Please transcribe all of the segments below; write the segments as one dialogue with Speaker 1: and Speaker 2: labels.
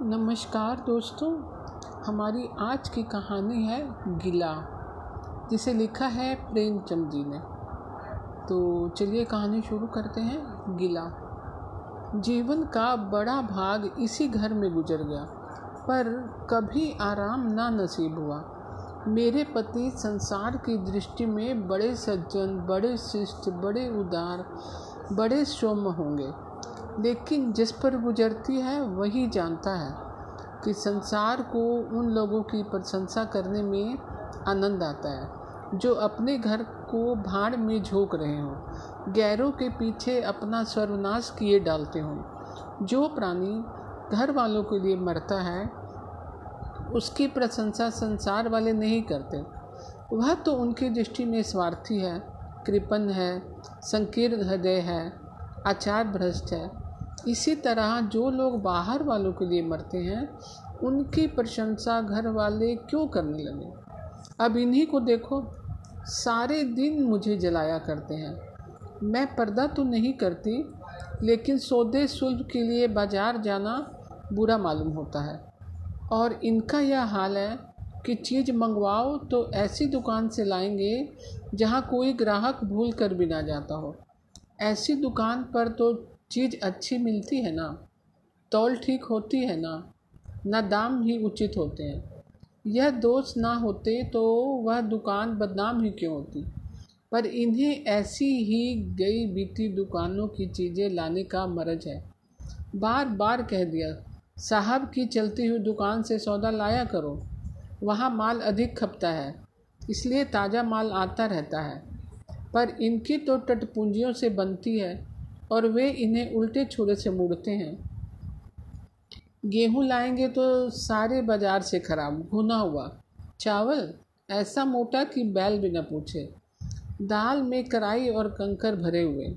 Speaker 1: नमस्कार दोस्तों, हमारी आज की कहानी है गिला, जिसे लिखा है प्रेमचंद जी ने। तो चलिए कहानी शुरू करते हैं, गिला। जीवन का बड़ा भाग इसी घर में गुजर गया, पर कभी आराम ना नसीब हुआ। मेरे पति संसार की दृष्टि में बड़े सज्जन, बड़े शिष्ट, बड़े उदार, बड़े सौम्य होंगे। लेकिन जिस पर गुजरती है, वही जानता है कि संसार को उन लोगों की प्रशंसा करने में आनंद आता है, जो अपने घर को भाड़ में झोंक रहे हों। गैरों के पीछे अपना सर्वनाश किए डालते हों। जो प्राणी घर वालों के लिए मरता है, उसकी प्रशंसा संसार वाले नहीं करते। वह तो उनकी दृष्टि में स्वार्थी है, कृपण है, संकीर्ण हृदय है, आचार भ्रष्ट है। इसी तरह जो लोग बाहर वालों के लिए मरते हैं, उनकी प्रशंसा घर वाले क्यों करने लगे? अब इन्हीं को देखो, सारे दिन मुझे जलाया करते हैं। मैं पर्दा तो नहीं करती, लेकिन सौदे सुल्भ के लिए बाज़ार जाना बुरा मालूम होता है। और इनका यह हाल है कि चीज़ मंगवाओ तो ऐसी दुकान से लाएँगे, जहाँ कोई ग्राहक भूल कर भी ना जाता हो। ऐसी दुकान पर तो चीज़ अच्छी मिलती है ना, तौल ठीक होती है ना ना दाम ही उचित होते हैं। यह दोष ना होते तो वह दुकान बदनाम ही क्यों होती? पर इन्हें ऐसी ही गई बीती दुकानों की चीज़ें लाने का मरज है। बार बार कह दिया, साहब की चलती हुई दुकान से सौदा लाया करो, वहाँ माल अधिक खपता है, इसलिए ताज़ा माल आता रहता है। पर इनकी तो टटपूंजियों से बनती है और वे इन्हें उल्टे छुरे से मुड़ते हैं। गेहूँ लाएँगे तो सारे बाज़ार से खराब, भुना हुआ। चावल? ऐसा मोटा कि बैल भी न पूछे। दाल में कढ़ाई और कंकर भरे हुए।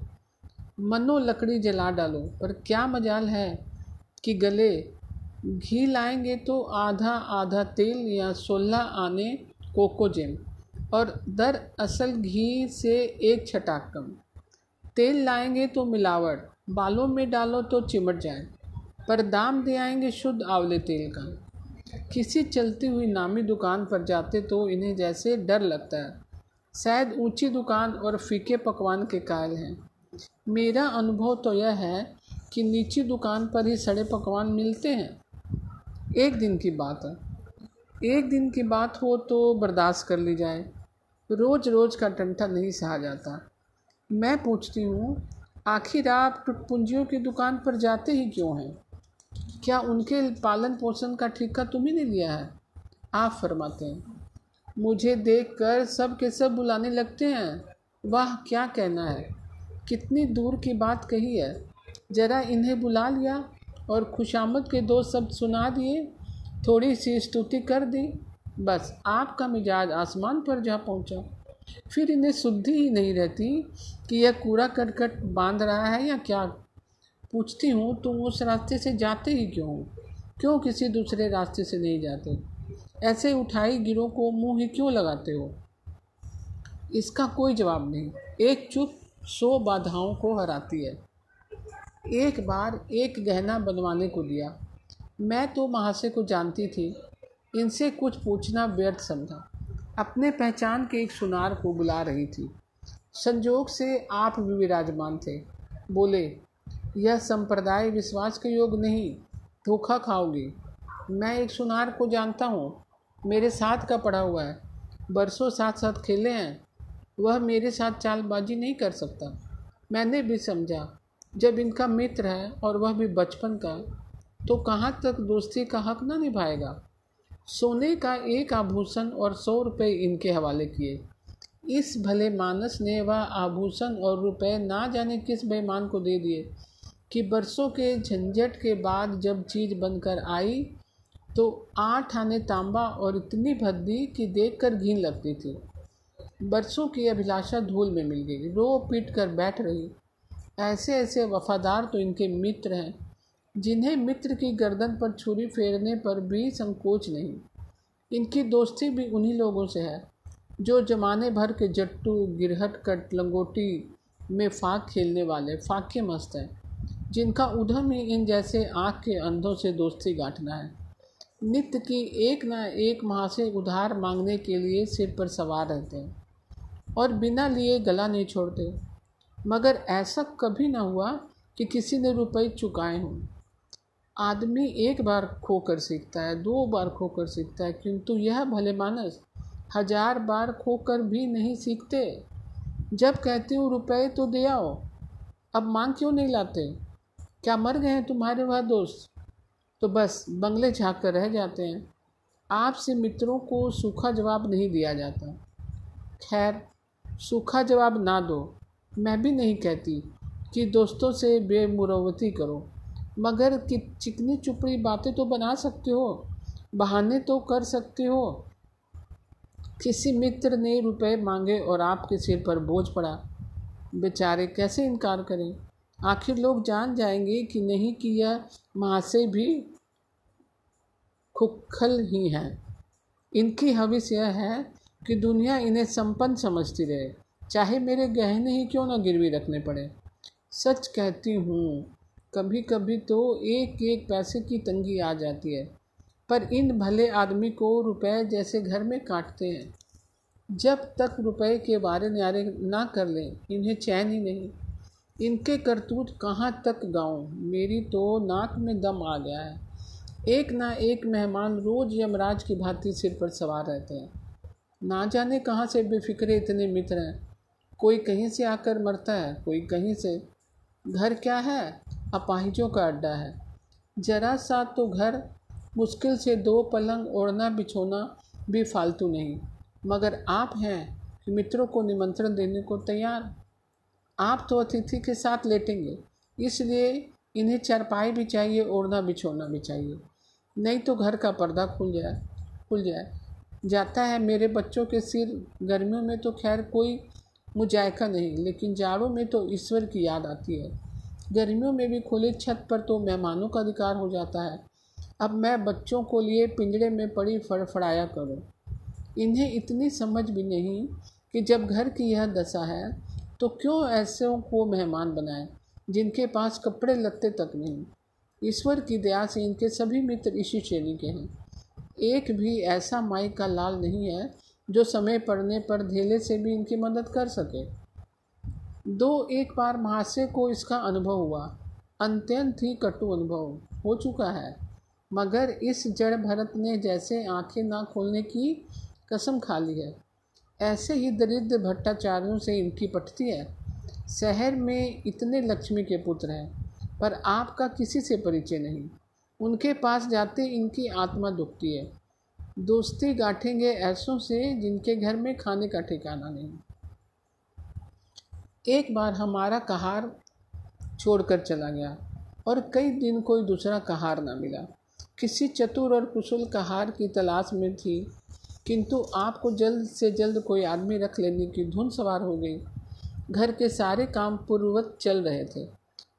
Speaker 1: मनो लकड़ी जला डालो, पर क्या मजाल है कि गले। घी लाएँगे तो आधा आधा तेल या सोलह आने कोकोजेम और दर असल घी से एक छटाक कम। तेल लाएँगे तो मिलावट, बालों में डालो तो चिमट जाए, पर दाम दे आएँगे शुद्ध आंवले तेल का। किसी चलती हुई नामी दुकान पर जाते तो इन्हें जैसे डर लगता है। शायद ऊँची दुकान और फीके पकवान के कायल हैं। मेरा अनुभव तो यह है कि नीची दुकान पर ही सड़े पकवान मिलते हैं। एक दिन की बात है। एक दिन की बात हो तो बर्दाश्त कर ली जाए। रोज़ रोज़ का टंटा नहीं सहा जाता। मैं पूछती हूँ, आखिर आप टुटपुंजियों की दुकान पर जाते ही क्यों हैं? क्या उनके पालन पोषण का ठेका तुम्ही ने लिया है? आप फरमाते हैं, मुझे देखकर सब के सब बुलाने लगते हैं। वाह, क्या कहना है? कितनी दूर की बात कही है। ज़रा इन्हें बुला लिया और खुशामद के दो शब्द सुना दिए, थोड़ी सी स्तुति कर दी। बस आपका मिजाज आसमान पर जा पहुँचा। फिर इन्हें शुद्धि ही नहीं रहती कि यह कूड़ा करकट बाँध रहा है या क्या? पूछती हूँ, तुम उस रास्ते से जाते ही क्यों? क्यों किसी दूसरे रास्ते से नहीं जाते? ऐसे उठाई गिरों को मुँह ही क्यों लगाते हो? इसका कोई जवाब नहीं। एक चुप सौ बाधाओं को हराती है। एक बार एक गहना बनवाने को दिया मैं तो महाशय को जानती थी। इनसे कुछ पूछना व्यर्थ समझा। अपने पहचान के एक सुनार को बुला रही थी। संजोग से आप भी विराजमान थे। बोले, यह संप्रदाय विश्वास के योग नहीं, धोखा खाओगी। मैं एक सुनार को जानता हूँ। मेरे साथ का पढ़ा हुआ है। बरसों साथ साथ खेले हैं। वह मेरे साथ चालबाजी नहीं कर सकता। मैंने भी समझा, जब इनका मित्र है और वह भी बचपन का तो कहाँ तक दोस्ती का हक ना निभाएगा? सोने का एक आभूषण और सौ रुपये इनके हवाले किए। इस भले मानस ने वह आभूषण और रुपए ना जाने किस बेईमान को दे दिए, कि बरसों के झंझट के बाद जब चीज़ बनकर आई तो आठ आने तांबा और इतनी भद्दी कि देखकर घीन लगती थी। बरसों की अभिलाषा धूल में मिल गई। रो पीट कर बैठ रही। ऐसे ऐसे वफादार तो इनके मित्र हैं। जिन्हें मित्र की गर्दन पर छुरी फेरने पर भी संकोच नहीं। इनकी दोस्ती भी उन्हीं लोगों से है, जो जमाने भर के जट्टू, गिरहट, कट, लंगोटी में फाक खेलने वाले, फाके मस्त हैं, जिनका उधम ही इन जैसे आँख के अंधों से दोस्ती गांठना है। नित्य की एक न एक माह से उधार मांगने के लिए सिर पर सवार रहते हैं, और बिना लिए गला नहीं छोड़ते। मगर ऐसा कभी ना हुआ कि किसी ने रुपए चुकाए हों। आदमी एक बार खोकर सीखता है, दो बार खोकर सीखता है, किंतु यह भले मानस हज़ार बार खोकर भी नहीं सीखते। जब कहती हूँ, रुपए तो दे आओ, अब मांग क्यों नहीं लाते? क्या मर गए हैं तुम्हारे वह दोस्त? तो बस बंगले झाँक कर रह जाते हैं। आपसे मित्रों को सूखा जवाब नहीं दिया जाता। खैर, सूखा जवाब ना दो। मैं भी नहीं कहती कि दोस्तों से बेमुरवती करो। मगर कि चिकनी चुपड़ी बातें तो बना सकते हो, बहाने तो कर सकते हो। किसी मित्र ने रुपए मांगे और आपके सिर पर बोझ पड़ा। बेचारे कैसे इनकार करें? आखिर लोग जान जाएँगे कि नहीं कि यह महाशय भी खुखल ही हैं। इनकी हविस यह है कि दुनिया इन्हें संपन्न समझती रहे। चाहे मेरे गहने ही क्यों ना गिरवी रखने पड़े। सच कहती हूँ कभी कभी तो एक एक पैसे की तंगी आ जाती है। पर इन भले आदमी को रुपए जैसे घर में काटते हैं। जब तक रुपए के बारे न्यारे ना कर लें, इन्हें चैन ही नहीं। इनके करतूत कहाँ तक गाऊँ? मेरी तो नाक में दम आ गया है। एक ना एक मेहमान रोज़ यमराज की भांति सिर पर सवार रहते हैं। ना जाने कहाँ से बेफिक्रे इतने मित्र हैं। कोई कहीं से आकर मरता है, कोई कहीं से। घर क्या है? अपाहिजों का अड्डा है। जरा सा तो घर, मुश्किल से दो पलंग ओढ़ना, बिछोना भी फालतू नहीं। मगर आप हैं मित्रों को निमंत्रण देने को तैयार। आप तो अतिथि के साथ लेटेंगे, इसलिए इन्हें चरपाई भी चाहिए, ओढ़ना, बिछोना भी चाहिए। नहीं तो घर का पर्दा खुल जाए खुल जाए। जाता है मेरे बच्चों के सिर, गर्मियों में तो खैर कोई मुजायका नहीं, लेकिन जाड़ों में तो ईश्वर की याद आती है। गर्मियों में भी खुली छत पर तो मेहमानों का अधिकार हो जाता है। अब मैं बच्चों को लिए पिंजड़े में पड़ी फड़फड़ाया करूँ। इन्हें इतनी समझ भी नहीं कि जब घर की यह दशा है तो क्यों ऐसे को मेहमान बनाए, जिनके पास कपड़े लत्ते तक नहीं? ईश्वर की दया से इनके सभी मित्र इसी श्रेणी के हैं। एक भी ऐसा माई का लाल नहीं है, जो समय पड़ने पर धेले से भी इनकी मदद कर सके। दो एक बार महाशय को इसका अनुभव हुआ। अत्यंत ही कटु अनुभव हो चुका है। मगर इस जड़ भरत ने जैसे आँखें ना खोलने की कसम खा ली है। ऐसे ही दरिद्र भट्टाचार्यों से इनकी पटती है। शहर में इतने लक्ष्मी के पुत्र हैं, पर आपका किसी से परिचय नहीं। उनके पास जाते इनकी आत्मा दुखती है। दोस्ती गांठेंगे ऐसों से जिनके घर में खाने का ठिकाना नहीं। एक बार हमारा कहार छोड़कर चला गया और कई दिन कोई दूसरा कहार ना मिला। किसी चतुर और कुशल कहार की तलाश में थी, किंतु आपको जल्द से जल्द कोई आदमी रख लेने की धुन सवार हो गई। घर के सारे काम पूर्ववत चल रहे थे,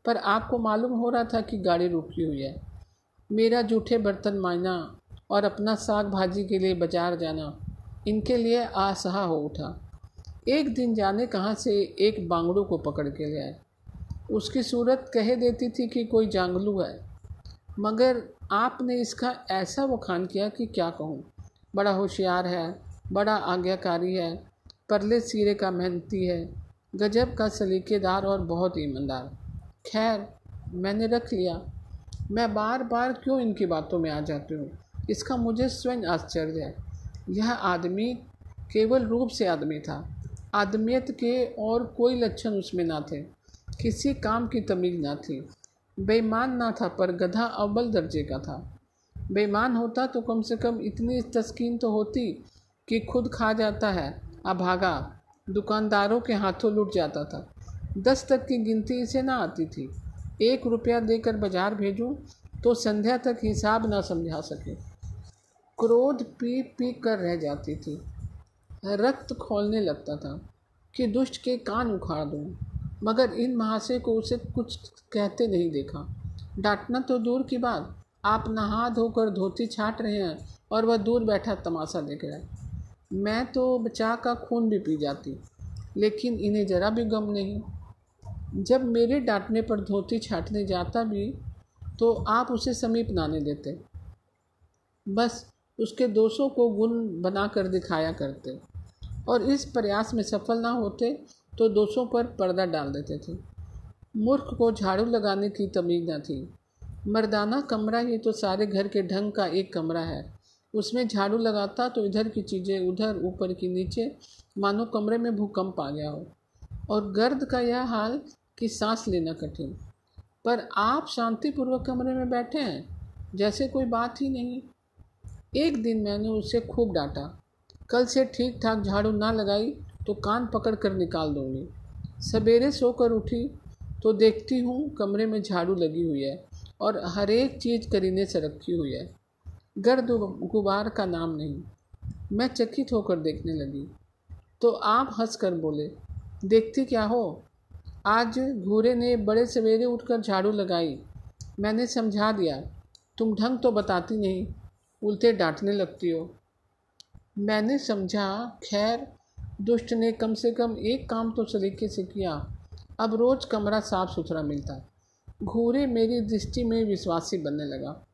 Speaker 1: पर आपको मालूम हो रहा था कि गाड़ी रुकी हुई है। मेरा जूठे बर्तन मायना और अपना साग भाजी के लिए बाज़ार जाना इनके लिए असहा हो उठा। एक दिन जाने कहाँ से एक बांगड़ू को पकड़ के ले आए। उसकी सूरत कह देती थी कि कोई जांगलू है। मगर आपने इसका ऐसा वखान किया कि क्या कहूँ? बड़ा होशियार है, बड़ा आज्ञाकारी है, परले सीरे का मेहनती है, गजब का सलीकेदार और बहुत ईमानदार। खैर, मैंने रख लिया। मैं बार बार क्यों इनकी बातों में आ जाती हूँ? इसका मुझे स्वयं आश्चर्य है। यह आदमी केवल रूप से आदमी था। आदमियत के और कोई लक्षण उसमें ना थे। किसी काम की तमीज़ ना थी। बेईमान ना था, पर गधा अव्वल दर्जे का था। बेईमान होता तो कम से कम इतनी तस्कीन तो होती कि खुद खा जाता है। अभागा दुकानदारों के हाथों लुट जाता था। दस तक की गिनती इसे ना आती थी। एक रुपया देकर बाज़ार भेजूं तो संध्या तक हिसाब ना समझा सके। क्रोध पी पी कर रह जाती थी। रक्त खोलने लगता था कि दुष्ट के कान उखाड़ दूँ, मगर इन महाशय को उसे कुछ कहते नहीं देखा। डांटना तो दूर की बात, आप नहा धोकर धोती छाट रहे हैं और वह दूर बैठा तमाशा देख रहा है। मैं तो बचा का खून भी पी जाती, लेकिन इन्हें ज़रा भी गम नहीं। जब मेरे डांटने पर धोती छाटने जाता भी तो आप उसे समीप नाने देते। बस उसके दोषों को गुण बनाकर दिखाया करते। और इस प्रयास में सफल ना होते तो दोषों पर पर्दा डाल देते थे। मूर्ख को झाड़ू लगाने की तमीज न थी। मर्दाना कमरा ही तो सारे घर के ढंग का एक कमरा है। उसमें झाड़ू लगाता तो इधर की चीज़ें उधर, ऊपर की नीचे, मानो कमरे में भूकंप आ गया हो। और गर्द का यह हाल कि सांस लेना कठिन। पर आप शांतिपूर्वक कमरे में बैठे हैं, जैसे कोई बात ही नहीं। एक दिन मैंने उसे खूब डांटा। कल से ठीक ठाक झाड़ू ना लगाई तो कान पकड़ कर निकाल दूँगी सवेरे सोकर उठी तो देखती हूँ कमरे में झाड़ू लगी हुई है और हर एक चीज़ करीने से रखी हुई है। गर्द गुबार का नाम नहीं, मैं चकित होकर देखने लगी। तो आप हंस कर बोले, देखती क्या हो? आज घूरे ने बड़े सवेरे उठकर झाड़ू लगाई। मैंने समझा दिया, तुम ढंग तो बताती नहीं उल्टे डांटने लगती हो। मैंने समझा, खैर, दुष्ट ने कम से कम एक काम तो सलीके से किया। अब रोज़ कमरा साफ़ सुथरा मिलता घूरे मेरी दृष्टि में विश्वासी बनने लगा।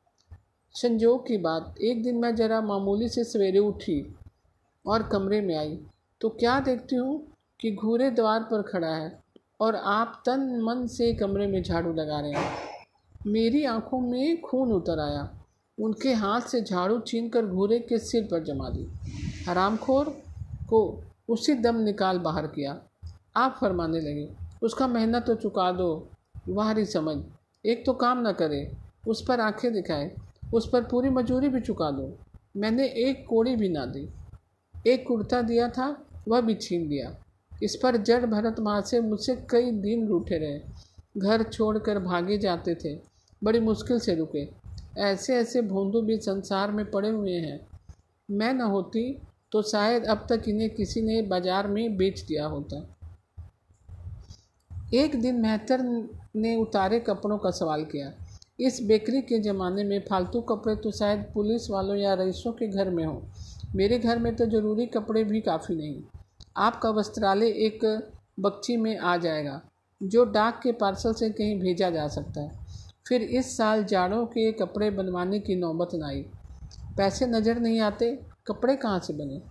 Speaker 1: संजोग की बात, एक दिन मैं ज़रा मामूली से सवेरे उठी और कमरे में आई। तो क्या देखती हूँ कि घूरे द्वार पर खड़ा है और आप तन मन से कमरे में झाड़ू लगा रहे हैं। मेरी आँखों में खून उतर आया। उनके हाथ से झाड़ू छीन कर घूरे के सिर पर जमा दी। हरामखोर को उसी दम निकाल बाहर किया। आप फरमाने लगे, उसका मेहनत तो चुका दो बाहरी समझ। एक तो काम न करे, उस पर आँखें दिखाए, उस पर पूरी मजूरी भी चुका दो। मैंने एक कोड़ी भी ना दी। एक कुर्ता दिया था, वह भी छीन दिया इस पर जड़ भरत माँ से मुझसे कई दिन रूठे रहे। घर छोड़कर भागे जाते थे, बड़ी मुश्किल से रुके। ऐसे ऐसे भोंदू भी संसार में पड़े हुए हैं। मैं न होती तो शायद अब तक इन्हें किसी ने बाज़ार में बेच दिया होता। एक दिन मेहतर ने उतारे कपड़ों का सवाल किया। इस बेकरी के ज़माने में फालतू कपड़े तो शायद पुलिस वालों या रईसों के घर में हो। मेरे घर में तो ज़रूरी कपड़े भी काफ़ी नहीं। आपका वस्त्रालय एक बक्ची में आ जाएगा, जो डाक के पार्सल से कहीं भेजा जा सकता है। फिर इस साल जाड़ों के कपड़े बनवाने की नौबत न आई। पैसे नज़र नहीं आते, कपड़े कहाँ से बने?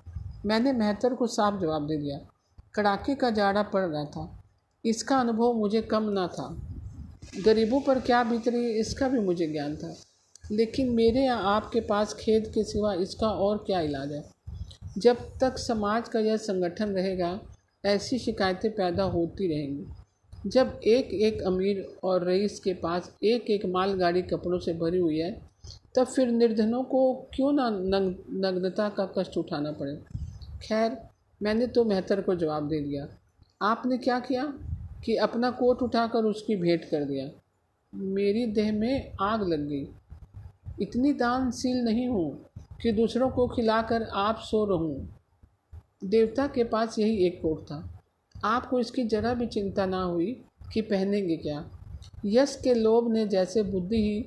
Speaker 1: मैंने मेहतर को साफ़ जवाब दे दिया। कड़ाके का जाड़ा पड़ रहा था। इसका अनुभव मुझे कम ना था। गरीबों पर क्या बीत रही इसका भी मुझे ज्ञान था। लेकिन मेरे या आपके पास खेद के सिवा इसका और क्या इलाज है? जब तक समाज का यह संगठन रहेगा, ऐसी शिकायतें पैदा होती रहेंगी। जब एक एक अमीर और रईस के पास एक एक मालगाड़ी कपड़ों से भरी हुई है तब फिर निर्धनों को क्यों ना नग, नग्नता का कष्ट उठाना पड़े? खैर मैंने तो मेहतर को जवाब दे दिया। आपने क्या किया कि अपना कोट उठाकर उसकी भेंट कर दिया? मेरी देह में आग लग गई। इतनी दानशील नहीं हूँ कि दूसरों को खिलाकर आप सो रहूँ। देवता के पास यही एक कोट था। आपको इसकी जरा भी चिंता ना हुई कि पहनेंगे क्या। यश के लोभ ने जैसे बुद्धि ही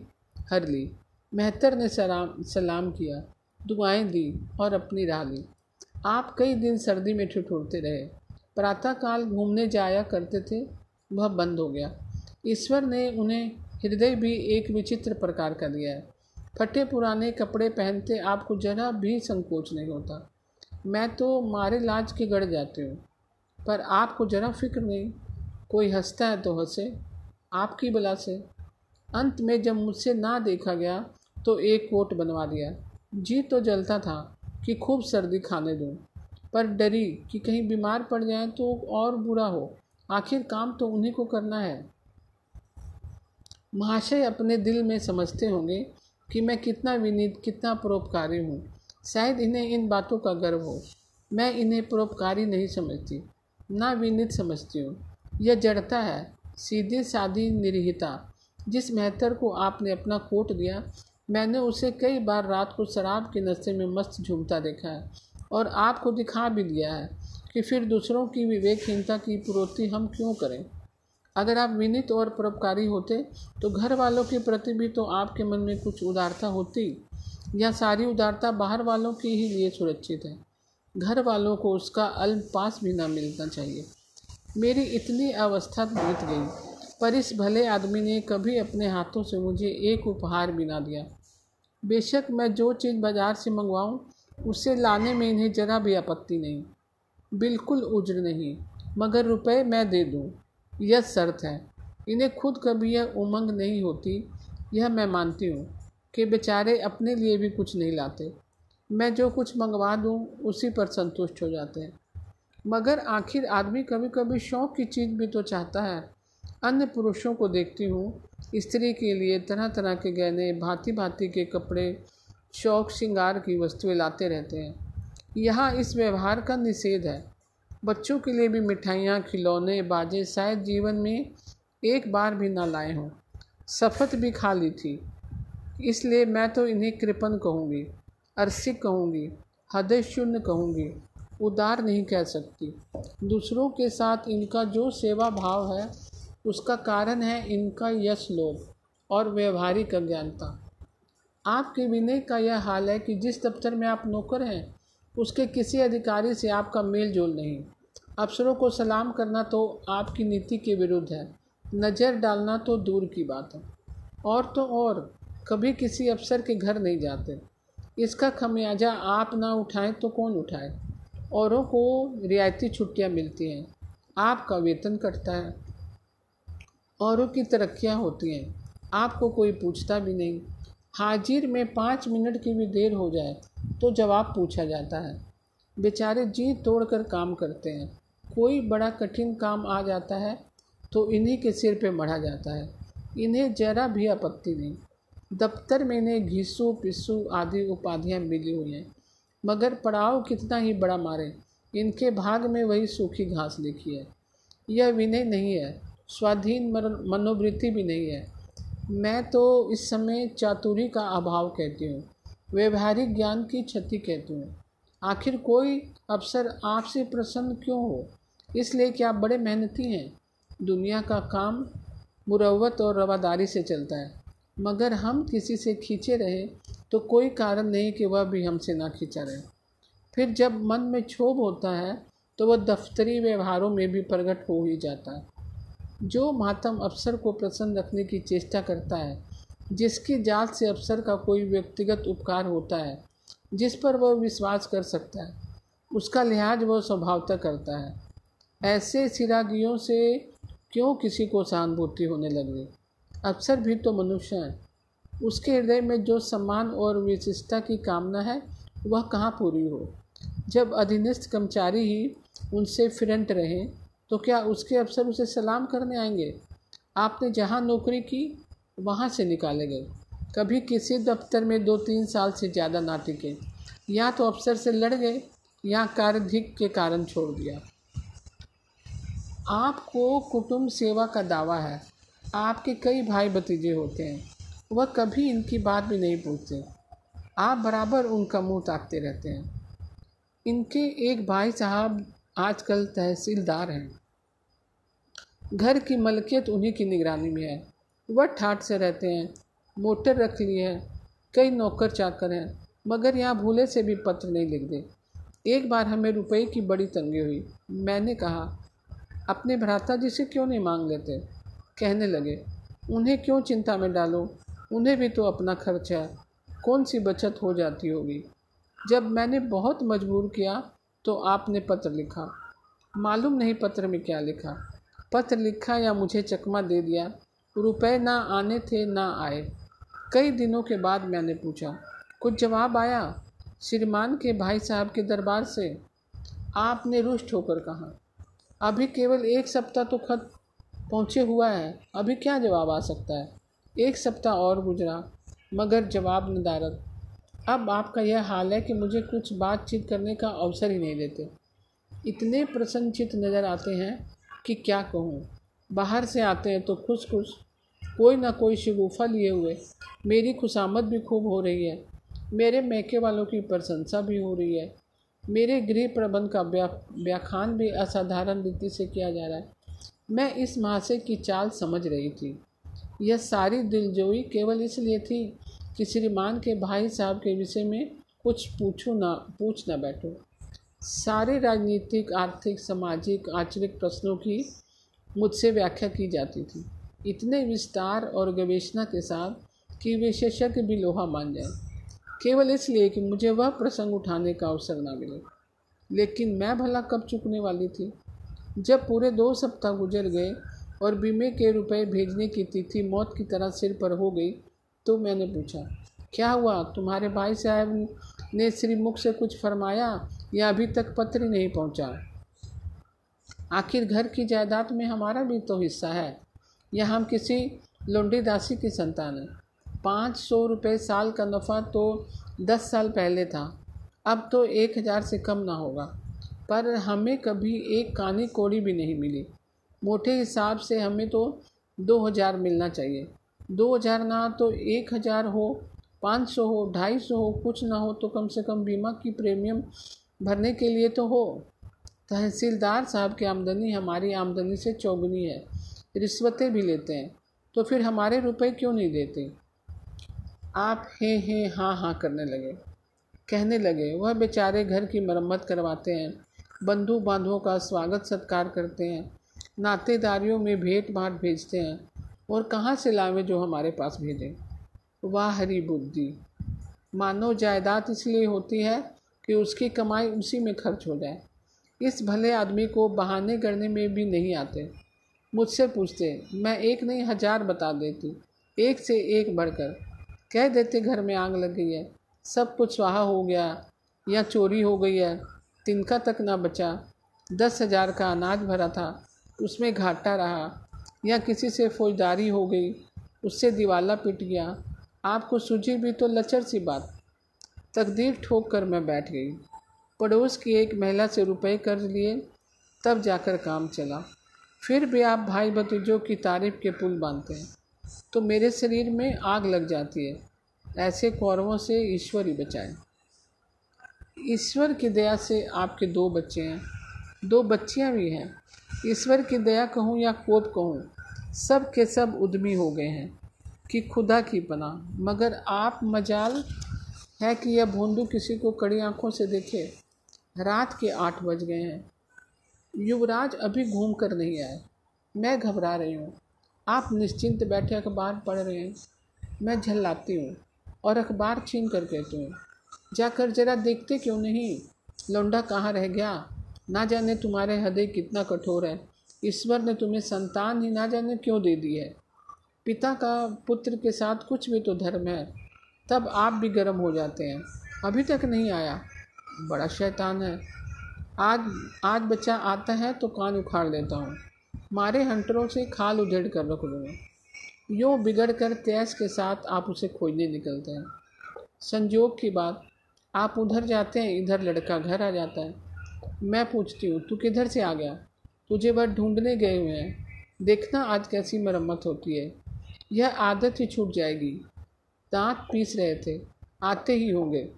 Speaker 1: हर ली, मेहतर ने सलाम सलाम किया, दुआएँ दी और अपनी राह ली। आप कई दिन सर्दी में ठिठुरते रहे, प्रातःकाल घूमने जाया करते थे, वह बंद हो गया। ईश्वर ने उन्हें हृदय भी एक विचित्र प्रकार का दिया है। फटे पुराने कपड़े पहनते आपको जरा भी संकोच नहीं होता। मैं तो मारे लाज के गड़ जाती हूँ। पर आपको जरा फ़िक्र नहीं, कोई हंसता है तो हंसे। आपकी बला से। अंत में जब मुझसे ना देखा गया तो एक कोट बनवा दिया। जी तो जलता था कि खूब सर्दी खाने दूँ, पर डरी कि कहीं बीमार पड़ जाए तो और बुरा हो। आखिर काम तो उन्हीं को करना है। महाशय अपने दिल में समझते होंगे कि मैं कितना विनीत, कितना परोपकारी हूँ। शायद इन्हें इन बातों का गर्व हो। मैं इन्हें परोपकारी नहीं समझती। ना विनीत समझती हूँ। यह जड़ता है, सीधी सादी निरहिता, जिस मेहतर को आपने अपना कोट दिया, मैंने उसे कई बार रात को शराब के नशे में मस्त झूमता देखा है और आपको दिखा भी दिया है कि फिर दूसरों की विवेकहीनता की पूर्ति हम क्यों करें? अगर आप विनित और परोपकारी होते तो घर वालों के प्रति भी तो आपके मन में कुछ उदारता होती या सारी उदारता बाहर वालों के ही लिए सुरक्षित है। घर वालों को उसका अल्प पास भी ना मिलना चाहिए। मेरी इतनी अवस्था बीत गई, पर इस भले आदमी ने कभी अपने हाथों से मुझे एक उपहार भी ना दिया। बेशक मैं जो चीज़ बाज़ार से मंगवाऊँ, उसे लाने में इन्हें ज़रा भी आपत्ति नहीं। बिल्कुल उज्र नहीं, मगर रुपए मैं दे दूँ, यह शर्त है। इन्हें खुद कभी यह उमंग नहीं होती, यह मैं मानती हूँ कि बेचारे अपने लिए भी कुछ नहीं लाते। मैं जो कुछ मंगवा दूँ, उसी पर संतुष्ट हो जाते हैं। मगर आखिर आदमी कभी कभी शौक़ की चीज़ भी तो चाहता है। अन्य पुरुषों को देखती हूँ, स्त्री के लिए तरह तरह के गहने भांति भांति के कपड़े, शौक श्रृंगार की वस्तुएँ लाते रहते हैं। यहाँ इस व्यवहार का निषेध है। बच्चों के लिए भी मिठाइयाँ, खिलौने, बाजे शायद जीवन में एक बार भी ना लाए हों। सफ़त भी खा ली थी। इसलिए मैं तो इन्हें कृपन कहूँगी। अरसिक कहूँगी, हृदय शून्य कहूँगी, उदार नहीं कह सकती। दूसरों के साथ इनका जो सेवा भाव है, उसका कारण है इनका यश लोभ और व्यवहारिक अज्ञानता। आपके विनय का यह हाल है कि जिस दफ्तर में आप नौकर हैं, उसके किसी अधिकारी से आपका मेल जोल नहीं। अफसरों को सलाम करना तो आपकी नीति के विरुद्ध है। नज़र डालना तो दूर की बात है। और तो और, कभी किसी अफसर के घर नहीं जाते। इसका खमियाजा आप ना उठाएँ तो कौन उठाए? औरों को रियायती छुट्टियाँ मिलती हैं। आपका वेतन कटता है। औरों की तरक्कियाँ होती हैं। आपको कोई पूछता भी नहीं। हाजिर में पाँच मिनट की भी देर हो जाए तो जवाब पूछा जाता है। बेचारे जी तोड़ कर काम करते हैं। कोई बड़ा कठिन काम आ जाता है तो इन्हीं के सिर पे मढ़ा जाता है। इन्हें जरा भी आपत्ति नहीं। दफ्तर में इन्हें घीसू पिस्सू आदि उपाधियाँ मिली हुई हैं। मगर पड़ाव कितना ही बड़ा मारे, इनके भाग में वही सूखी घास लिखी है। यह विनय नहीं है। स्वाधीन मनोवृत्ति भी नहीं है। मैं तो इस समय चातुरी का अभाव कहती हूँ। व्यवहारिक ज्ञान की क्षति कहती हूँ। आखिर कोई अफसर आपसे प्रसन्न क्यों हो? इसलिए कि आप बड़े मेहनती हैं? दुनिया का काम मुरवत और रवादारी से चलता है। मगर हम किसी से खींचे रहे तो कोई कारण नहीं कि वह भी हमसे ना खींचा रहे। फिर जब मन में क्षोभ होता है तो वह दफ्तरी व्यवहारों में भी प्रकट हो ही जाता है। जो मातम अफसर को प्रसन्न रखने की चेष्टा करता है, जिसकी जात से अफसर का कोई व्यक्तिगत उपकार होता है, जिस पर वह विश्वास कर सकता है, उसका लिहाज वह स्वभावतः करता है। ऐसे सिरागियों से क्यों किसी को सहानुभूति होने लग गई? अफसर भी तो मनुष्य हैं। उसके हृदय में जो सम्मान और विशिष्टता की कामना है, वह कहाँ पूरी हो? जब अधीनस्थ कर्मचारी ही उनसे फिरंट रहे तो क्या उसके अफसर उसे सलाम करने आएँगे? आपने जहाँ नौकरी की, वहाँ से निकाले गए। कभी किसी दफ्तर में दो तीन साल से ज़्यादा ना टिके। या तो अफसर से लड़ गए, या कार्यधिक के कारण छोड़ दिया। आपको कुटुंब सेवा का दावा है। आपके कई भाई भतीजे होते हैं। वह कभी इनकी बात भी नहीं पूछते। आप बराबर उनका मुँह ताकते रहते हैं। इनके एक भाई साहब आजकल तहसीलदार हैं। घर की मलकियत उन्हीं की निगरानी में है। वह ठाट से रहते हैं, मोटर रख ली है, कई नौकर चाकर हैं, मगर यहाँ भूले से भी पत्र नहीं लिख दे। एक बार हमें रुपए की बड़ी तंगी हुई। मैंने कहा, अपने भ्राता जी से क्यों नहीं मांग लेते? कहने लगे, उन्हें क्यों चिंता में डालो? उन्हें भी तो अपना खर्च, कौन सी बचत हो जाती होगी? जब मैंने बहुत मजबूर किया तो आपने पत्र लिखा। मालूम नहीं पत्र में क्या लिखा। पत्र लिखा या मुझे चकमा दे दिया। रुपए ना आने थे, ना आए। कई दिनों के बाद मैंने पूछा, कुछ जवाब आया? श्रीमान के भाई साहब के दरबार से, आपने रुष्ट होकर कहा। अभी केवल एक सप्ताह तो खत पहुँचे हुआ है। अभी क्या जवाब आ सकता है? एक सप्ताह और गुजरा, मगर जवाब नदारत अब आपका यह हाल है कि मुझे कुछ बातचीत करने का अवसर ही नहीं देते। इतने प्रसन्नचित नज़र आते हैं कि क्या कहूँ। बाहर से आते हैं तो खुश खुश कोई ना कोई शगुफ़ा लिए हुए। मेरी खुशामद भी खूब हो रही है। मेरे मैके वालों की प्रशंसा भी हो रही है। मेरे गृह प्रबंध का व्याख्यान भी असाधारण रीति से किया जा रहा है। मैं इस महाशय की चाल समझ रही थी। यह सारी दिलजोई केवल इसलिए थी कि श्रीमान के भाई साहब के विषय में कुछ पूछूँ ना, पूछ ना बैठो। सारे राजनीतिक, आर्थिक, सामाजिक, आचरिक प्रश्नों की मुझसे व्याख्या की जाती थी। इतने विस्तार और गवेषणा के साथ कि विशेषज्ञ भी लोहा मान जाए। केवल इसलिए कि मुझे वह प्रसंग उठाने का अवसर ना मिले। लेकिन मैं भला कब चुकने वाली थी? जब पूरे दो सप्ताह गुजर गए और बीमे के रुपए भेजने की तिथि मौत की तरह सिर पर हो गई तो मैंने पूछा, क्या हुआ? तुम्हारे भाई साहब ने श्रीमुख से कुछ फरमाया या अभी तक पत्र नहीं पहुँचा? आखिर घर की जायदाद में हमारा भी तो हिस्सा है। या हम किसी लुंडी दासी की संतान है। पाँच सौ रुपये साल का नफ़ा तो दस साल पहले था। अब तो एक हज़ार से कम ना होगा। पर हमें कभी एक कानी कोड़ी भी नहीं मिली। मोटे हिसाब से हमें तो दो हज़ार मिलना चाहिए। दो हज़ार ना तो एक हज़ार हो, पाँच सौ हो, ढाई सौ हो, कुछ ना हो तो कम से कम बीमा की प्रीमियम भरने के लिए तो हो। तहसीलदार साहब की आमदनी हमारी आमदनी से चौगुनी है, रिश्वतें भी लेते हैं तो फिर हमारे रुपए क्यों नहीं देते? आप हे हे हाँ हाँ करने लगे, कहने लगे, वह बेचारे घर की मरम्मत करवाते हैं। बंधु बांधवों का स्वागत सत्कार करते हैं, नातेदारियों में भेंट भाट भेजते हैं, और कहाँ से लावे जो हमारे पास भेजें? वाह, हरी बुद्धि! मानो जायदाद इसलिए होती है कि उसकी कमाई उसी में खर्च हो जाए। इस भले आदमी को बहाने करने में भी नहीं आते। मुझसे पूछते, मैं एक नहीं, हज़ार बता देती। एक से एक बढ़कर। कह देते, घर में आग लग गई है। सब कुछ स्वाहा हो गया या चोरी हो गई है। तिनका तक ना बचा। दस हज़ार का अनाज भरा था। उसमें घाटा रहा। या किसी से फौजदारी हो गई। उससे दिवाला पिट गया। आपको सूझी भी तो लचर सी बात। तकदीर ठोक कर मैं बैठ गई। पड़ोस की एक महिला से रुपए कर्ज लिए। तब जाकर काम चला। फिर भी आप भाई भतीजों की तारीफ़ के पुल बांधते हैं। तो मेरे शरीर में आग लग जाती है। ऐसे कौरवों से ईश्वर ही बचाए। ईश्वर की दया से आपके दो बच्चे हैं। दो बच्चियाँ भी हैं। ईश्वर की दया कहूँ या कोप कहूँ, सब के सब उद्यमी हो गए हैं कि खुदा की पना मगर आप मजाल है कि यह भोंदू किसी को कड़ी आँखों से देखे। रात के आठ बज गए हैं। युवराज अभी घूम कर नहीं आए। मैं घबरा रही हूँ। आप निश्चिंत बैठे अखबार पढ़ रहे हैं। मैं झल्लाती हूँ और अखबार छीन कर कहती हूँ जाकर जरा देखते क्यों नहीं? लौंडा कहाँ रह गया? ना जाने तुम्हारे हृदय कितना कठोर है। ईश्वर ने तुम्हें संतान ही ना जाने क्यों दे दी है? पिता का पुत्र के साथ कुछ भी तो धर्म है। तब आप भी गर्म हो जाते हैं। अभी तक नहीं आया। बड़ा शैतान है। आज आज बच्चा आता है तो कान उखाड़ लेता हूँ। मारे हंटरों से खाल उधेड़ कर रख दूँगा। यूँ बिगड़ कर तैस के साथ आप उसे खोजने निकलते हैं। संजोग की बात। आप उधर जाते हैं, इधर लड़का घर आ जाता है। मैं पूछती हूँ, तू किधर से आ गया? तुझे वह ढूँढने गए हुए हैं। देखना आज कैसी मरम्मत होती है। यह आदत ही छूट जाएगी। दांत पीस रहे थे, आते ही होंगे।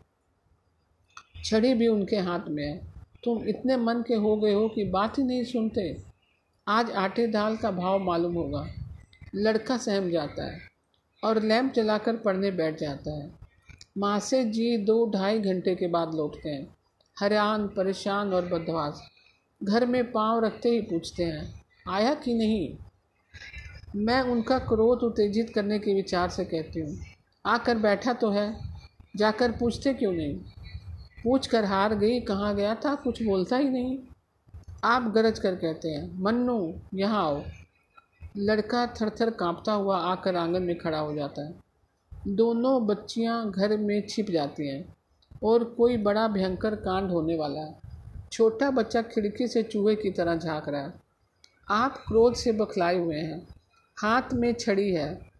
Speaker 1: छड़ी भी उनके हाथ में है। तुम इतने मन के हो गए हो कि बात ही नहीं सुनते। आज आटे दाल का भाव मालूम होगा। लड़का सहम जाता है और लैंप जलाकर पढ़ने बैठ जाता है। माँ से जी दो ढाई घंटे के बाद लौटते हैं। हैरान, परेशान और बदवास घर में पाँव रखते ही पूछते हैं, आया कि नहीं? मैं उनका क्रोध उत्तेजित करने के विचार से कहती हूँ, आकर बैठा तो है, जाकर पूछते क्यों नहीं? पूछ कर हार गई, कहाँ गया था, कुछ बोलता ही नहीं। आप गरज कर कहते हैं, मन्नू, यहाँ आओ। लड़का थर थर काँपता हुआ आकर आँगन में खड़ा हो जाता है। दोनों बच्चियाँ घर में छिप जाती हैं और कोई बड़ा भयंकर कांड होने वाला है। छोटा बच्चा खिड़की से चूहे की तरह झाँक रहा है। आप क्रोध से बखलाए हुए हैं। हाथ में छड़ी है।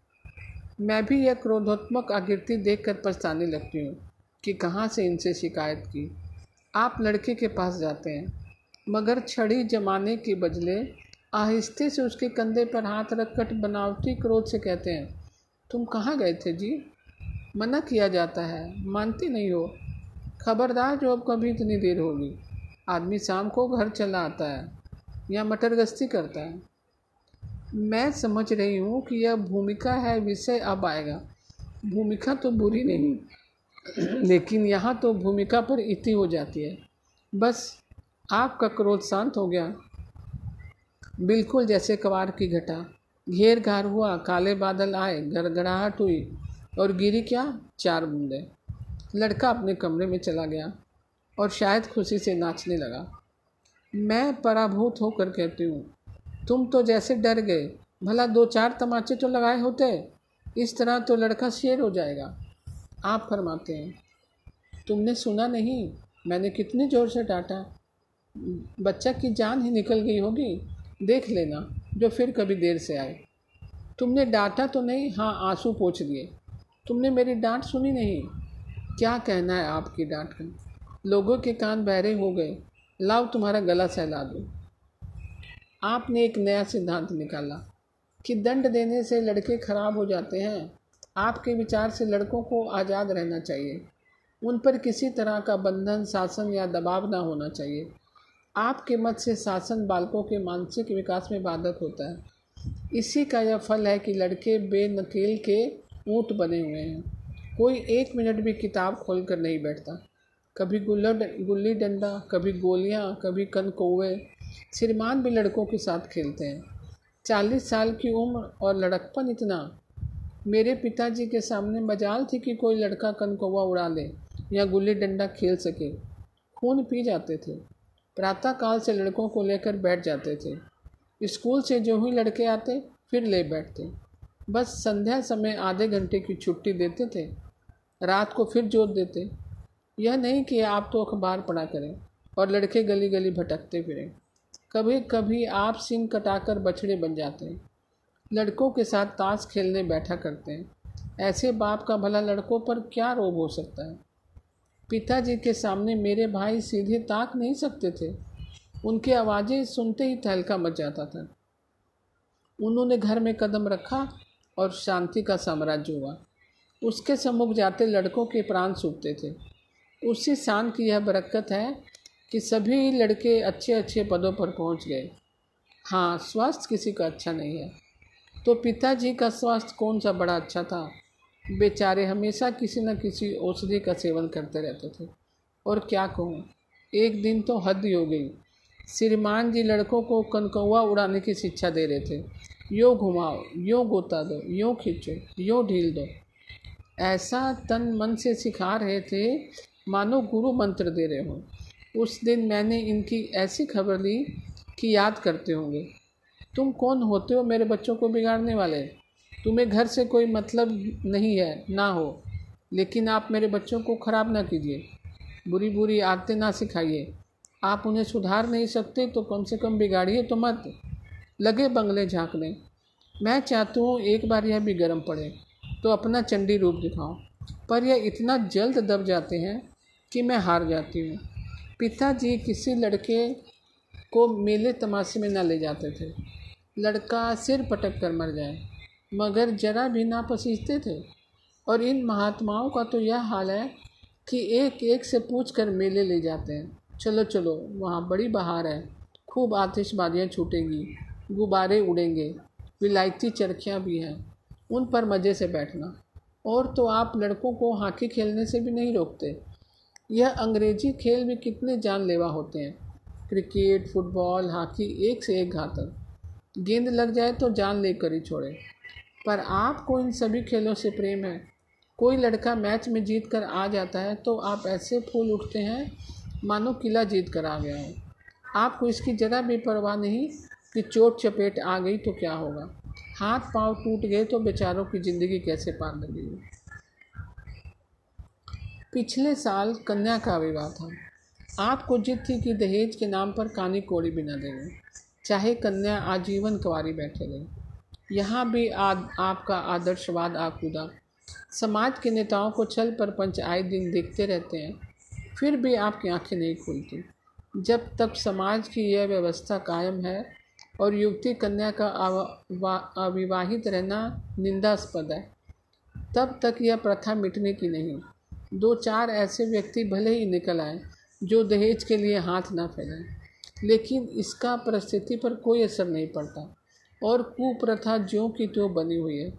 Speaker 1: मैं भी यह क्रोधात्मक आकृति देखकर पछताने लगती हूँ कि कहाँ से इनसे शिकायत की। आप लड़के के पास जाते हैं, मगर छड़ी जमाने के बदले आहिस्ते से उसके कंधे पर हाथ रखकर बनावटी क्रोध से कहते हैं तुम कहाँ गए थे जी? मना किया जाता है। मानती नहीं हो। खबरदार जो अब कभी इतनी देर होगी। आदमी शाम को घर चला आता है या मटर करता है। मैं समझ रही हूँ कि यह भूमिका है, विषय अब आएगा। भूमिका तो बुरी नहीं, लेकिन यहाँ तो भूमिका पर इति हो जाती है। बस, आपका क्रोध शांत हो गया। बिल्कुल जैसे कवार की घटा। घेर घार हुआ, काले बादल आए, गड़गड़ाहट हुई, और गिरी क्या? चार बूंदे। लड़का अपने कमरे में चला गया और शायद खुशी से नाचने लगा। मैं पराभूत होकर कहती हूँ, तुम तो जैसे डर गए, भला दो चार तमाचे तो लगाए होते? इस तरह तो लड़का शेर हो जाएगा। आप फरमाते हैं, तुमने सुना नहीं, मैंने कितने ज़ोर से डांटा। बच्चा की जान ही निकल गई होगी, देख लेना। जो फिर कभी देर से आए। तुमने डांटा तो नहीं? हाँ आँसू पोछ दिए। तुमने मेरी डांट सुनी नहीं? क्या कहना है आपकी डांट का? लोगों के कान बहरे हो गए। लाओ तुम्हारा गला सहला दो। आपने एक नया सिद्धांत निकाला कि दंड देने से लड़के खराब हो जाते हैं। आपके विचार से लड़कों को आज़ाद रहना चाहिए। उन पर किसी तरह का बंधन, शासन या दबाव ना होना चाहिए। आपके मत से शासन बालकों के मानसिक विकास में बाधक होता है। इसी का यह फल है कि लड़के बेनकेल के ऊँट बने हुए हैं। कोई एक मिनट भी किताब खोल कर नहीं बैठता। कभी गुल्ला गुल्ली डंडा, कभी गोलियाँ, कभी कन कौवे श्रीमान भी लड़कों के साथ खेलते हैं। चालीस साल की उम्र और लड़कपन इतना। मेरे पिताजी के सामने मजाल थी कि कोई लड़का कन कौवा उड़ा ले या गुल्ली डंडा खेल सके। खून पी जाते थे। प्रातःकाल से लड़कों को लेकर बैठ जाते थे। स्कूल से जो ही लड़के आते, फिर ले बैठते। बस संध्या समय आधे घंटे की छुट्टी देते थे। रात को फिर जोत देते। यह नहीं कि आप तो अखबार पढ़ा करें और लड़के गली गली भटकते फिरें। कभी कभी आप सिंह कटाकर बछड़े बन जाते। हैं लड़कों के साथ ताश खेलने बैठा करते। हैं ऐसे बाप का भला लड़कों पर क्या रोग हो सकता है? पिताजी के सामने मेरे भाई सीधे ताक नहीं सकते थे। उनकी आवाज़ें सुनते ही तहलका मच जाता था। उन्होंने घर में कदम रखा और शांति का साम्राज्य हुआ। उसके सम्मुख जाते लड़कों के प्राण सूखते थे। उसी शान की यह बरकत है कि सभी लड़के अच्छे अच्छे पदों पर पहुँच गए। हाँ स्वास्थ्य किसी का अच्छा नहीं है। तो पिताजी का स्वास्थ्य कौन सा बड़ा अच्छा था? बेचारे हमेशा किसी न किसी औषधि का सेवन करते रहते थे। और क्या कहूँ, एक दिन तो हद ही हो गई। श्रीमान जी लड़कों को कनकौआ उड़ाने की शिक्षा दे रहे थे। यो घुमाओ, यो गोता दो, यो खींचो, यो ढील दो। ऐसा तन मन से सिखा रहे थे, मानो गुरु मंत्र दे रहे हों। उस दिन मैंने इनकी ऐसी खबर ली कि याद करते होंगे। तुम कौन होते हो मेरे बच्चों को बिगाड़ने वाले? तुम्हें घर से कोई मतलब नहीं है, ना हो। लेकिन आप मेरे बच्चों को ख़राब ना कीजिए। बुरी बुरी आदतें ना सिखाइए। आप उन्हें सुधार नहीं सकते तो कम से कम बिगाड़िए तो मत। लगे बंगले झांकने। मैं चाहती हूँ एक बार यह भी गर्म पड़े तो अपना चंडी रूप दिखाओ पर यह इतना जल्द दब जाते हैं कि मैं हार जाती हूँ। पिताजी किसी लड़के को मेले तमाशे में ना ले जाते थे। लड़का सिर पटक कर मर जाए। मगर जरा भी ना पसीजते थे। और इन महात्माओं का तो यह हाल है कि एक एक से पूछ कर मेले ले जाते हैं। चलो चलो, वहाँ बड़ी बहार है। खूब आतिशबाजियाँ छूटेंगी, गुब्बारे उड़ेंगे, विलायती चरखियाँ भी हैं। उन पर मज़े से बैठना। और तो आप लड़कों को हॉकी खेलने से भी नहीं रोकते। यह अंग्रेज़ी खेल भी कितने जानलेवा होते हैं। क्रिकेट, फुटबॉल, हॉकी एक से एक घातक। गेंद लग जाए तो जान लेकर ही छोड़े। पर आपको इन सभी खेलों से प्रेम है। कोई लड़का मैच में जीत कर आ जाता है तो आप ऐसे फूल उठते हैं, मानो किला जीत कर आ गया हो। आपको इसकी ज़रा भी परवाह नहीं कि चोट चपेट आ गई तो क्या होगा। हाथ पाँव टूट गए तो बेचारों की ज़िंदगी कैसे पार लगेगी। पिछले साल कन्या का विवाह था। आपको जिद थी कि दहेज के नाम पर कानी कोड़ी भी न देंगे चाहे कन्या आजीवन कुंवारी बैठे रहे। यहाँ भी आद, आपका आदर्शवाद आकूदा। समाज के नेताओं को छल पर पंच आए दिन देखते रहते हैं फिर भी आपकी आँखें नहीं खुलती। जब तक समाज की यह व्यवस्था कायम है और युवती कन्या का अविवाहित रहना निंदास्पद है तब तक यह प्रथा मिटने की नहीं। दो चार ऐसे व्यक्ति भले ही निकल आए जो दहेज के लिए हाथ ना फैलाएँ लेकिन इसका परिस्थिति पर कोई असर नहीं पड़ता। और कुप्रथा ज्यों की त्यों बनी हुई है।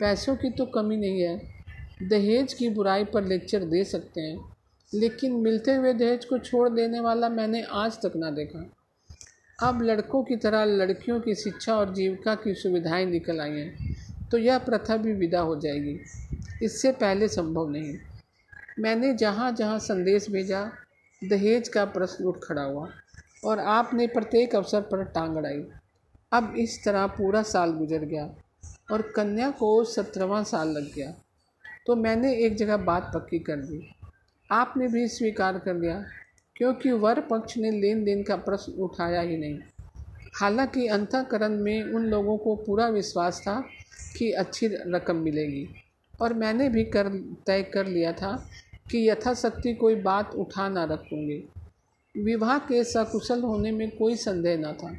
Speaker 1: पैसों की तो कमी नहीं है। दहेज की बुराई पर लेक्चर दे सकते हैं, लेकिन मिलते हुए दहेज को छोड़ देने वाला मैंने आज तक ना देखा। अब लड़कों की तरह लड़कियों की शिक्षा और जीविका की सुविधाएँ निकल आई हैं तो यह प्रथा भी विदा हो जाएगी। इससे पहले संभव नहीं। मैंने जहाँ जहाँ संदेश भेजा, दहेज का प्रश्न उठ खड़ा हुआ और आपने प्रत्येक अवसर पर टांग अड़ाई। अब इस तरह पूरा साल गुजर गया और कन्या को सत्रहवा साल लग गया। तो मैंने एक जगह बात पक्की कर दी। आपने भी स्वीकार कर लिया, क्योंकि वर पक्ष ने लेन देन का प्रश्न उठाया ही नहीं। हालाँकि अंतकरण में उन लोगों को पूरा विश्वास था कि अच्छी रकम मिलेगी, और मैंने भी कर, तय कर लिया था कि यथाशक्ति कोई बात उठा ना रखूँगी। विवाह के सकुशल होने में कोई संदेह न था।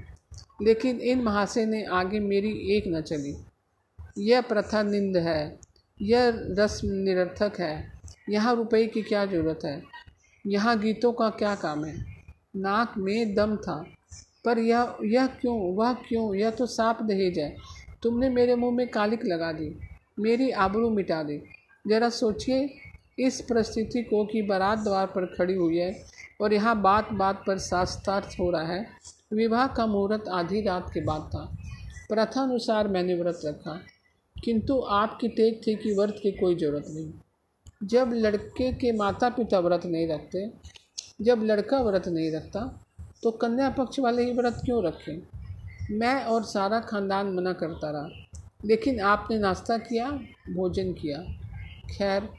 Speaker 1: लेकिन इन महाशय ने आगे मेरी एक न चली। यह प्रथा निंद है, यह रस्म निरर्थक है। यहाँ रुपये की क्या ज़रूरत है? यहाँ गीतों का क्या काम है? नाक में दम था। पर यह यह क्यों, वह क्यों? यह तो साफ़ दहेज है। तुमने मेरे मुँह में कालिक लगा दी। मेरी आबरू मिटा दी। ज़रा सोचिए, इस परिस्थिति को कि बारात द्वार पर खड़ी हुई है और यहाँ बात बात पर शास्त्रार्थ हो रहा है। विवाह का मुहूर्त आधी रात के बाद था। प्रथानुसार मैंने व्रत रखा, किंतु आपकी टेक थी कि व्रत की कोई ज़रूरत नहीं। जब लड़के के माता पिता व्रत नहीं रखते, जब लड़का व्रत नहीं रखता तो कन्या पक्ष वाले ही व्रत क्यों रखें? मैं और सारा खानदान मना करता रहा, लेकिन आपने नाश्ता किया, भोजन किया। खैर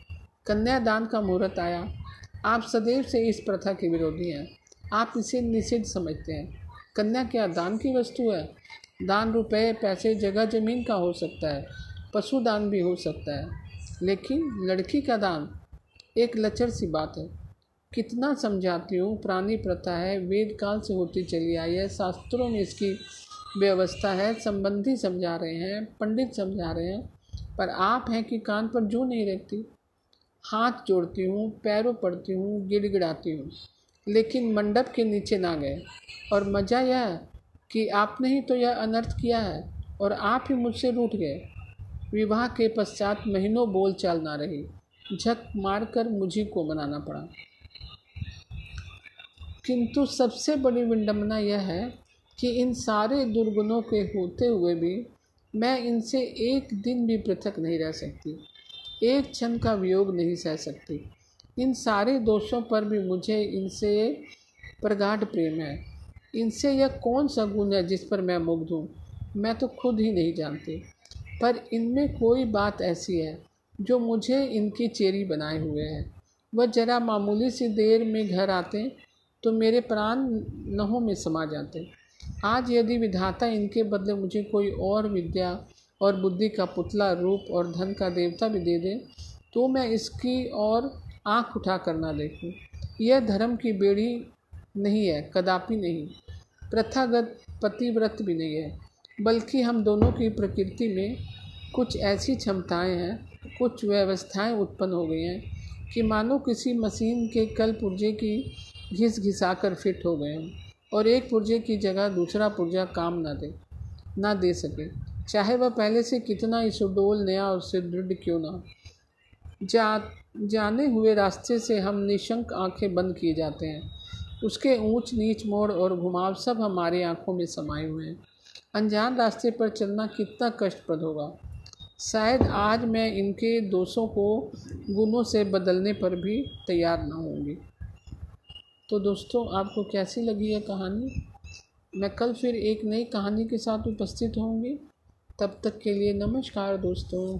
Speaker 1: कन्यादान का मुहूर्त आया। आप सदैव से इस प्रथा के विरोधी हैं। आप इसे निषिद्ध समझते हैं। कन्या क्या दान की वस्तु है? दान रुपए, पैसे, जगह, ज़मीन का हो सकता है। पशु दान भी हो सकता है। लेकिन लड़की का दान एक लचर सी बात है। कितना समझाती हूँ पुरानी प्रथा है, वेद काल से होती चली आई है। शास्त्रों में इसकी व्यवस्था है, संबंधी समझा रहे हैं, पंडित समझा रहे हैं। पर आप हैं कि कान पर जो नहीं रहती। हाथ जोड़ती हूँ, पैरों पड़ती हूँ, गिड़गिड़ाती हूँ। लेकिन मंडप के नीचे ना गए। और मज़ा यह कि आपने ही तो यह अनर्थ किया है और आप ही मुझसे रूठ गए। विवाह के पश्चात महीनों बोल चाल ना रही। झक मार कर मुझी को मनाना पड़ा। किंतु सबसे बड़ी विडम्बना यह है कि इन सारे दुर्गुणों के होते हुए भी मैं इनसे एक दिन भी पृथक नहीं रह सकती। एक क्षण का वियोग नहीं सह सकती। इन सारे दोषों पर भी मुझे इनसे प्रगाढ़ प्रेम है। इनसे यह कौन सा गुण है जिस पर मैं मुग्ध हूँ? मैं तो खुद ही नहीं जानती। पर इनमें कोई बात ऐसी है जो मुझे इनकी चेरी बनाए हुए है। वह जरा मामूली सी देर में घर आते तो मेरे प्राण नहों में समा जाते। आज यदि विधाता इनके बदले मुझे कोई और विद्या और बुद्धि का पुतला, रूप और धन का देवता भी दे दे तो मैं इसकी और आँख उठा कर ना देखूँ। यह धर्म की बेड़ी नहीं है, कदापि नहीं। प्रथागत पतिव्रत भी नहीं है, बल्कि हम दोनों की प्रकृति में कुछ ऐसी क्षमताएँ हैं, कुछ व्यवस्थाएँ उत्पन्न हो गई हैं कि मानो किसी मशीन के कल पुर्जे की घिस घिसा कर फिट हो गए हैं और एक पुर्जे की जगह दूसरा पुर्जा काम ना दे ना दे सके। चाहे वह पहले से कितना ही सुडोल, नया और सुदृढ़ क्यों ना जा, जाने हुए रास्ते से हम निशंक आँखें बंद किए जाते हैं। उसके ऊंच नीच मोड़ और घुमाव सब हमारी आँखों में समाये हुए हैं। अनजान रास्ते पर चलना कितना कष्टप्रद होगा। शायद आज मैं इनके दोषों को गुणों से बदलने पर भी तैयार ना होंगी तो दोस्तों, आपको कैसी लगी यह कहानी? मैं कल फिर एक नई कहानी के साथ उपस्थित होंगी तब तक के लिए नमस्कार दोस्तों।